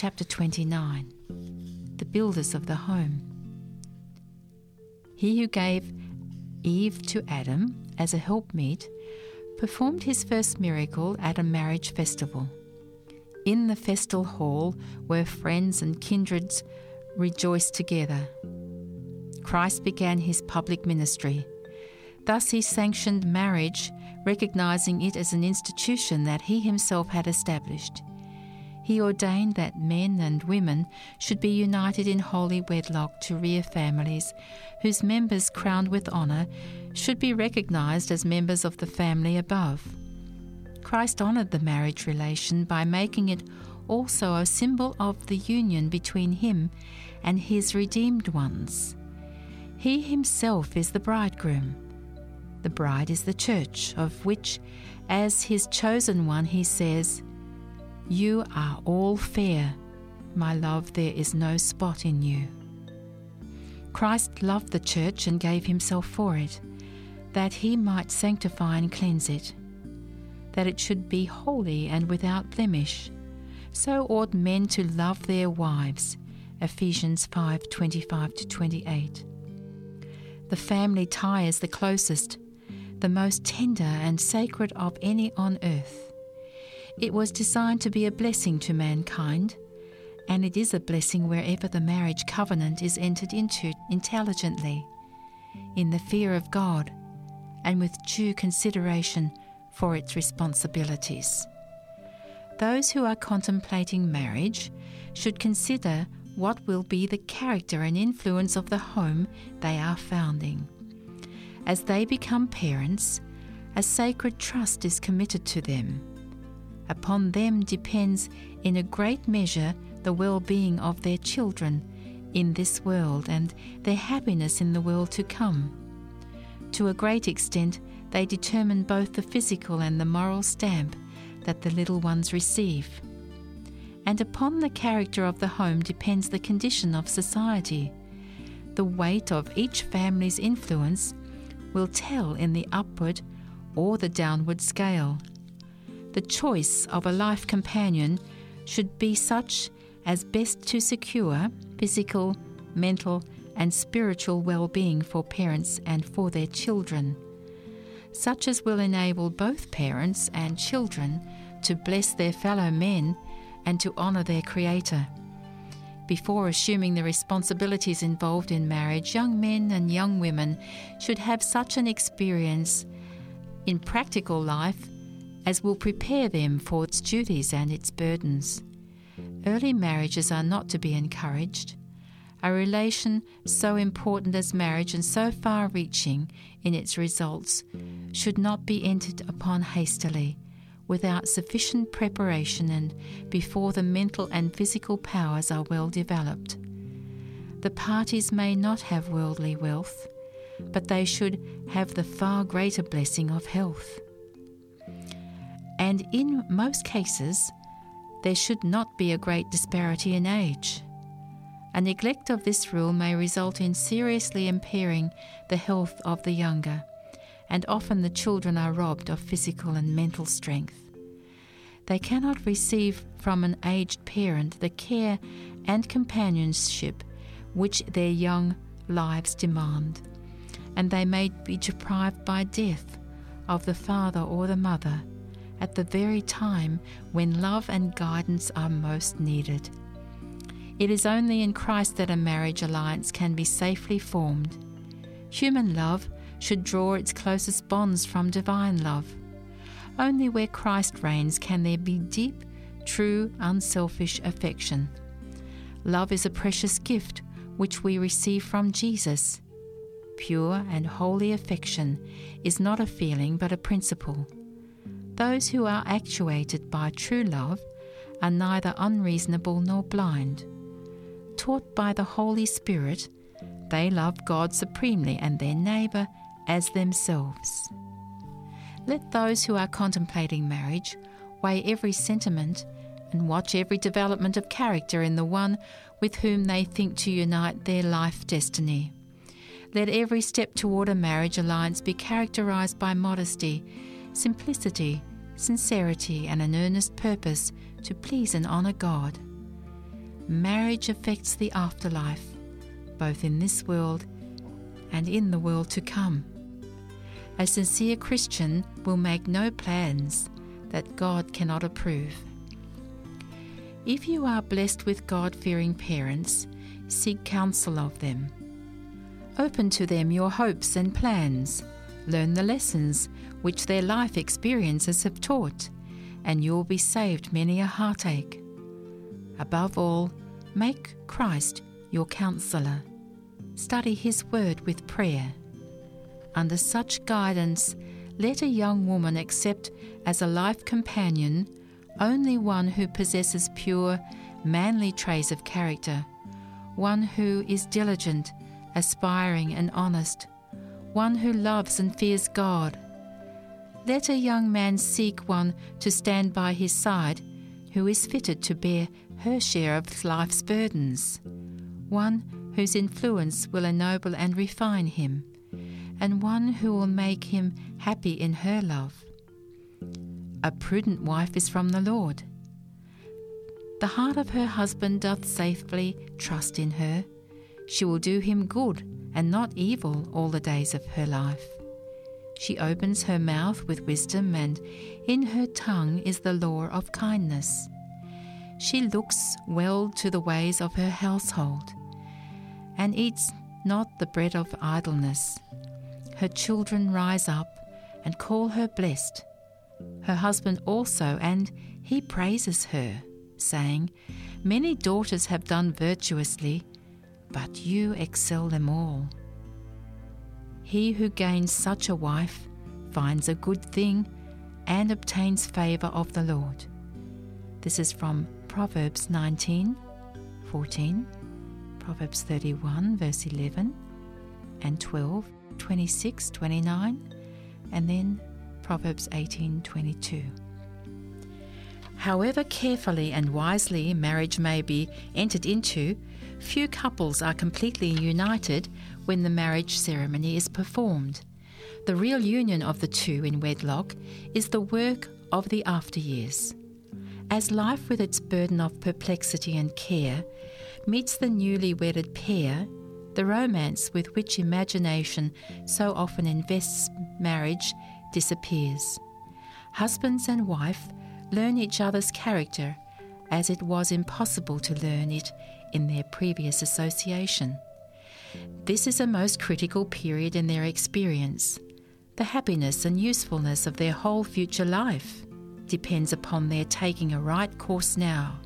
chapter 29 The Builders of the Home. He who gave Eve to Adam as a helpmeet performed his first miracle at a marriage festival. In the festal hall, where friends and kindreds rejoiced together, Christ began his public ministry. Thus, he sanctioned marriage, recognizing it as an institution that he himself had established. He ordained that men and women should be united in holy wedlock to rear families, whose members crowned with honour should be recognized as members of the family above. Christ honoured the marriage relation by making it also a symbol of the union between him and his redeemed ones. He himself is the bridegroom. The bride is the church, of which, as his chosen one, he says, You are all fair. My love, there is no spot in you. Christ loved the church and gave himself for it, that he might sanctify and cleanse it, that it should be holy and without blemish. So ought men to love their wives. Ephesians 5 25 28. The family tie is the closest, the most tender and sacred of any on earth. It was designed to be a blessing to mankind, and it is a blessing wherever the marriage covenant is entered into intelligently, in the fear of God, and with due consideration for its responsibilities. Those who are contemplating marriage should consider what will be the character and influence of the home they are founding. As they become parents, a sacred trust is committed to them. Upon them depends, in a great measure, the well being of their children in this world and their happiness in the world to come. To a great extent, they determine both the physical and the moral stamp that the little ones receive and upon the character of the home depends the condition of society. The weight of each family's influence will tell in the upward or the downward scale. The choice of a life companion should be such as best to secure physical, mental, and spiritual well being for parents and for their children, such as will enable both parents and children to bless their fellow men and to honour their Creator. Before assuming the responsibilities involved in marriage, young men and young women should have such an experience in practical life as will prepare them for its duties and its burdens. Early marriages are not to be encouraged. A relation so important as marriage and so far reaching in its results should not be entered upon hastily without sufficient preparation and before the mental and physical powers are well developed. The parties may not have worldly wealth, but they should have the far greater blessing of health. And in most cases, there should not be a great disparity in age. A neglect of this rule may result in seriously impairing the health of the younger and often the children are robbed of physical and mental strength. They cannot receive from an aged parent the care and companionship which their young lives demand, and they may be deprived by death of the father or the mother at the very time when love and guidance are most needed. It is only in Christ that a marriage alliance can be safely formed. Human love should draw its closest bonds from divine love. Only where Christ reigns can there be deep, true, unselfish affection. Love is a precious gift which we receive from Jesus. Pure and holy affection is not a feeling but a principle. Those who are actuated by true love are neither unreasonable nor blind. Taught by the Holy Spirit, they love God supremely and their neighbour as themselves. Let those who are contemplating marriage weigh every sentiment and watch every development of character in the one with whom they think to unite their life destiny. Let every step toward a marriage alliance be characterized by modesty, simplicity, sincerity, and an earnest purpose to please and honor God. marriage affects the afterlife, both in this world and in the world to come. A sincere Christian will make no plans that God cannot approve. If you are blessed with God fearing parents, seek counsel of them. Open to them your hopes and plans. Learn the lessons which their life experiences have taught, and you will be saved many a heartache. Above all, make Christ your counselor. Study his word with prayer. Under such guidance, let a young woman accept as a life companion only one who possesses pure, manly traits of character, one who is diligent, aspiring, and honest, one who loves and fears God. Let a young man seek one to stand by his side who is fitted to bear her share of life's burdens, one whose influence will ennoble and refine him and one who will make him happy in her love. A prudent wife is from the Lord. The heart of her husband doth safely trust in her. She will do him good and not evil all the days of her life. She opens her mouth with wisdom, and in her tongue is the law of kindness. She looks well to the ways of her household, and eats not the bread of idleness her children rise up and call her blessed. Her husband also, and he praises her, saying, Many daughters have done virtuously, but you excel them all. He who gains such a wife finds a good thing and obtains favour of the Lord. This is from Proverbs 19 14, Proverbs 31, verse 11 and 12, 26, 29, and then Proverbs 18, 22. However carefully and wisely marriage may be entered into, few couples are completely united when the marriage ceremony is performed. The real union of the two in wedlock is the work of the after years. As life with its burden of perplexity and care meets the newly wedded pair the romance with which imagination so often invests marriage disappears. Husbands and wife learn each other's character as it was impossible to learn it in their previous association. This is a most critical period in their experience. The happiness and usefulness of their whole future life depends upon their taking a right course now.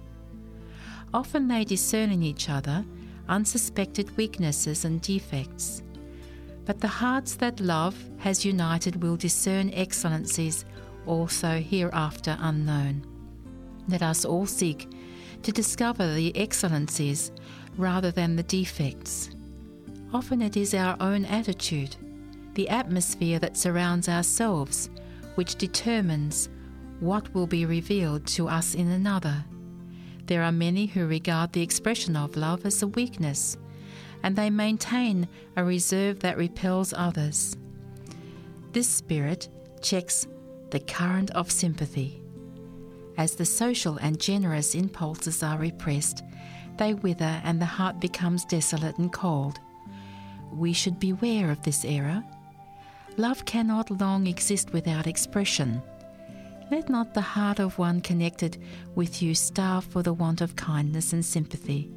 Often they discern in each other unsuspected weaknesses and defects. But the hearts that love has united will discern excellencies also hereafter unknown. Let us all seek to discover the excellencies rather than the defects. Often it is our own attitude, the atmosphere that surrounds ourselves, which determines what will be revealed to us in another. There are many who regard the expression of love as a weakness, and they maintain a reserve that repels others. This spirit checks the current of sympathy. As the social and generous impulses are repressed, they wither and the heart becomes desolate and cold. We should beware of this error. Love cannot long exist without expression. Let not the heart of one connected with you starve for the want of kindness and sympathy.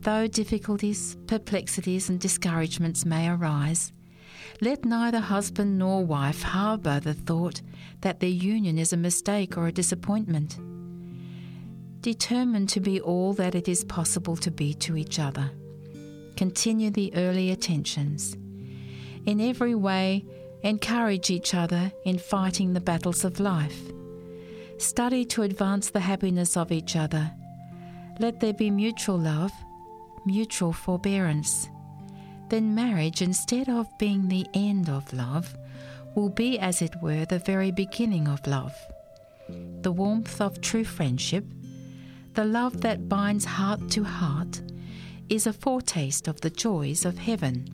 Though difficulties, perplexities, and discouragements may arise, let neither husband nor wife harbour the thought that their union is a mistake or a disappointment. Determine to be all that it is possible to be to each other. Continue the early attentions. In every way, Encourage each other in fighting the battles of life. Study to advance the happiness of each other. Let there be mutual love, mutual forbearance. Then marriage, instead of being the end of love, will be, as it were, the very beginning of love. The warmth of true friendship, the love that binds heart to heart, is a foretaste of the joys of heaven.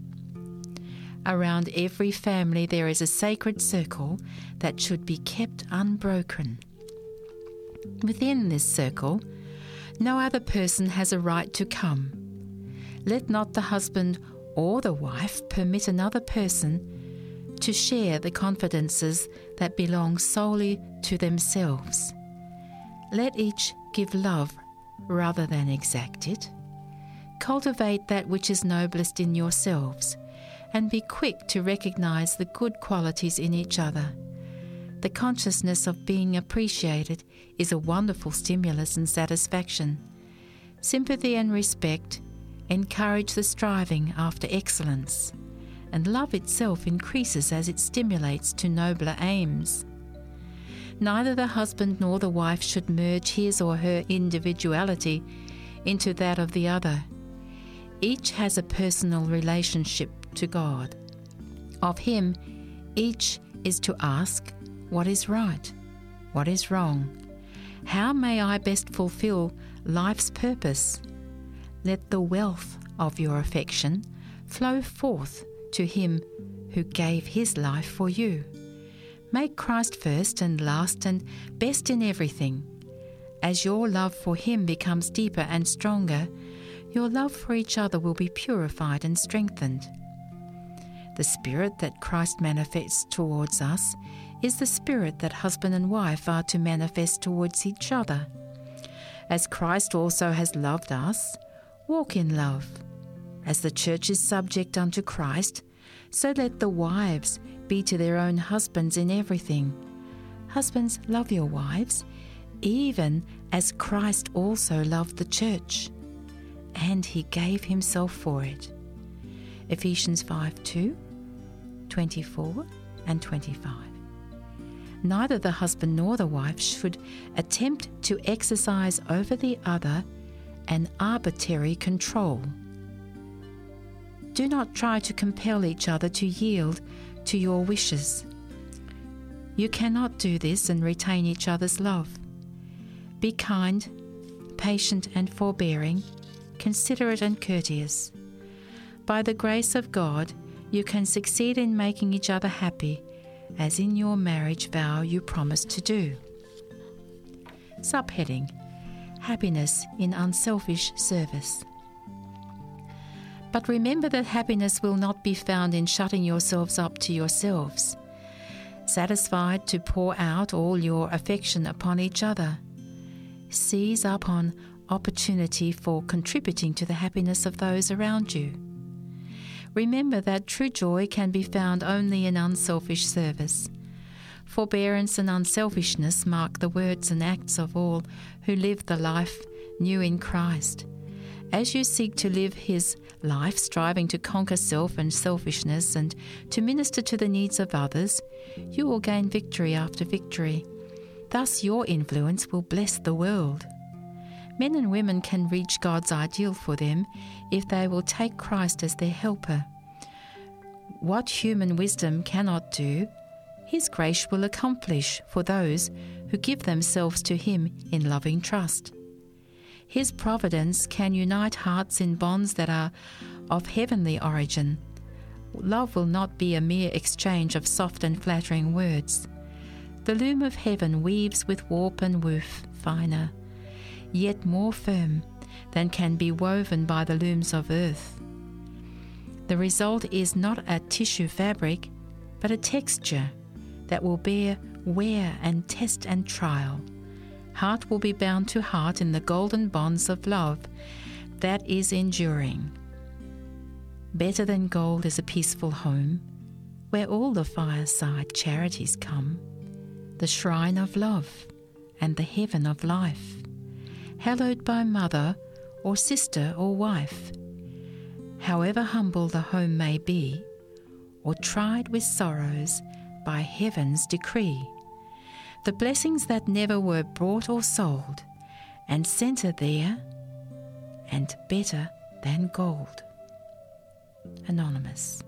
Around every family, there is a sacred circle that should be kept unbroken. Within this circle, No other person has a right to come. Let not the husband or the wife permit another person to share the confidences that belong solely to themselves. Let each give love rather than exact it. Cultivate that which is noblest in yourselves, and be quick to recognize the good qualities in each other. The consciousness of being appreciated is a wonderful stimulus and satisfaction. Sympathy and respect encourage the striving after excellence, and love itself increases as it stimulates to nobler aims. Neither the husband nor the wife should merge his or her individuality into that of the other. Each has a personal relationship to God. Of Him, each is to ask what is right, what is wrong, how may I best fulfill life's purpose? Let the wealth of your affection flow forth to Him who gave His life for you. Make Christ first and last and best in everything. As your love for Him becomes deeper and stronger, your love for each other will be purified and strengthened. The Spirit that Christ manifests towards us is the Spirit that husband and wife are to manifest towards each other. As Christ also has loved us, walk in love. As the church is subject unto Christ, so let the wives be to their own husbands in everything. Husbands, love your wives, even as Christ also loved the church, and he gave himself for it. Ephesians 5 2, 24, and 25. Neither the husband nor the wife should attempt to exercise over the other an arbitrary control. Do not try to compel each other to yield to your wishes. You cannot do this and retain each other's love. Be kind, patient, and forbearing, considerate and courteous. By the grace of God, you can succeed in making each other happy, as in your marriage vow you promised to do. Subheading Happiness in Unselfish Service. But remember that happiness will not be found in shutting yourselves up to yourselves, satisfied to pour out all your affection upon each other. Seize upon opportunity for contributing to the happiness of those around you. Remember that true joy can be found only in unselfish service. Forbearance and unselfishness mark the words and acts of all who live the life new in Christ. As you seek to live His life, striving to conquer self and selfishness and to minister to the needs of others, you will gain victory after victory. Thus, your influence will bless the world. Men and women can reach God's ideal for them if they will take Christ as their helper. What human wisdom cannot do, His grace will accomplish for those who give themselves to Him in loving trust. His providence can unite hearts in bonds that are of heavenly origin. Love will not be a mere exchange of soft and flattering words. The loom of heaven weaves with warp and woof finer, yet more firm than can be woven by the looms of earth. The result is not a tissue fabric, but a texture that will bear wear and test and trial heart will be bound to heart in the golden bonds of love that is enduring. Better than gold is a peaceful home where all the fireside charities come, the shrine of love and the heaven of life, hallowed by mother or sister or wife. However humble the home may be, or tried with sorrows by heaven's decree the blessings that never were bought or sold, and centre there, and better than gold. Anonymous.